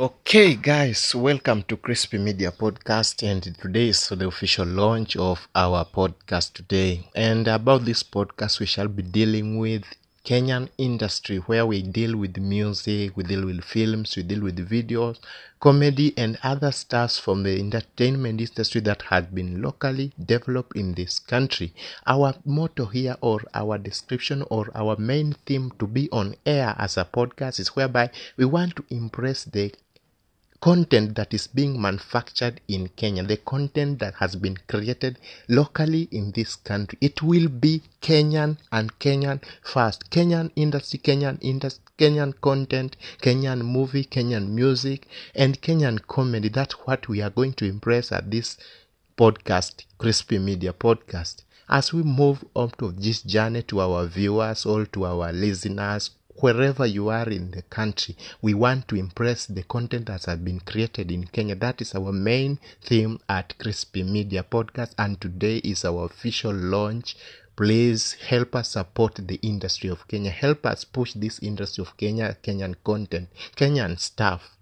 Okay, guys, welcome to Chrispy Media Podcast, and today is the official launch of our podcast today. And about this podcast, we shall be dealing with Kenyan industry, where we deal with music, we deal with films, we deal with videos, comedy, and other stuff from the entertainment industry that has been locally developed in this country. Our motto here, or our description, or our main theme to be on air as a podcast is whereby we want to impress the content that is being manufactured in Kenya, the content that has been created locally in this country. It will be Kenyan and Kenyan first. Kenyan industry, Kenyan industry, Kenyan content, Kenyan movie, Kenyan music, and Kenyan comedy. That's what we are going to impress at this podcast, Crispy Media Podcast. As we move on to this journey to our viewers, all to our listeners, wherever you are in the country, we want to impress the content that has been created in Kenya. That is our main theme at Chrispy Media Podcast, and today is our official launch. Please help us support the industry of Kenya. Help us push this industry of Kenya, Kenyan content, Kenyan stuff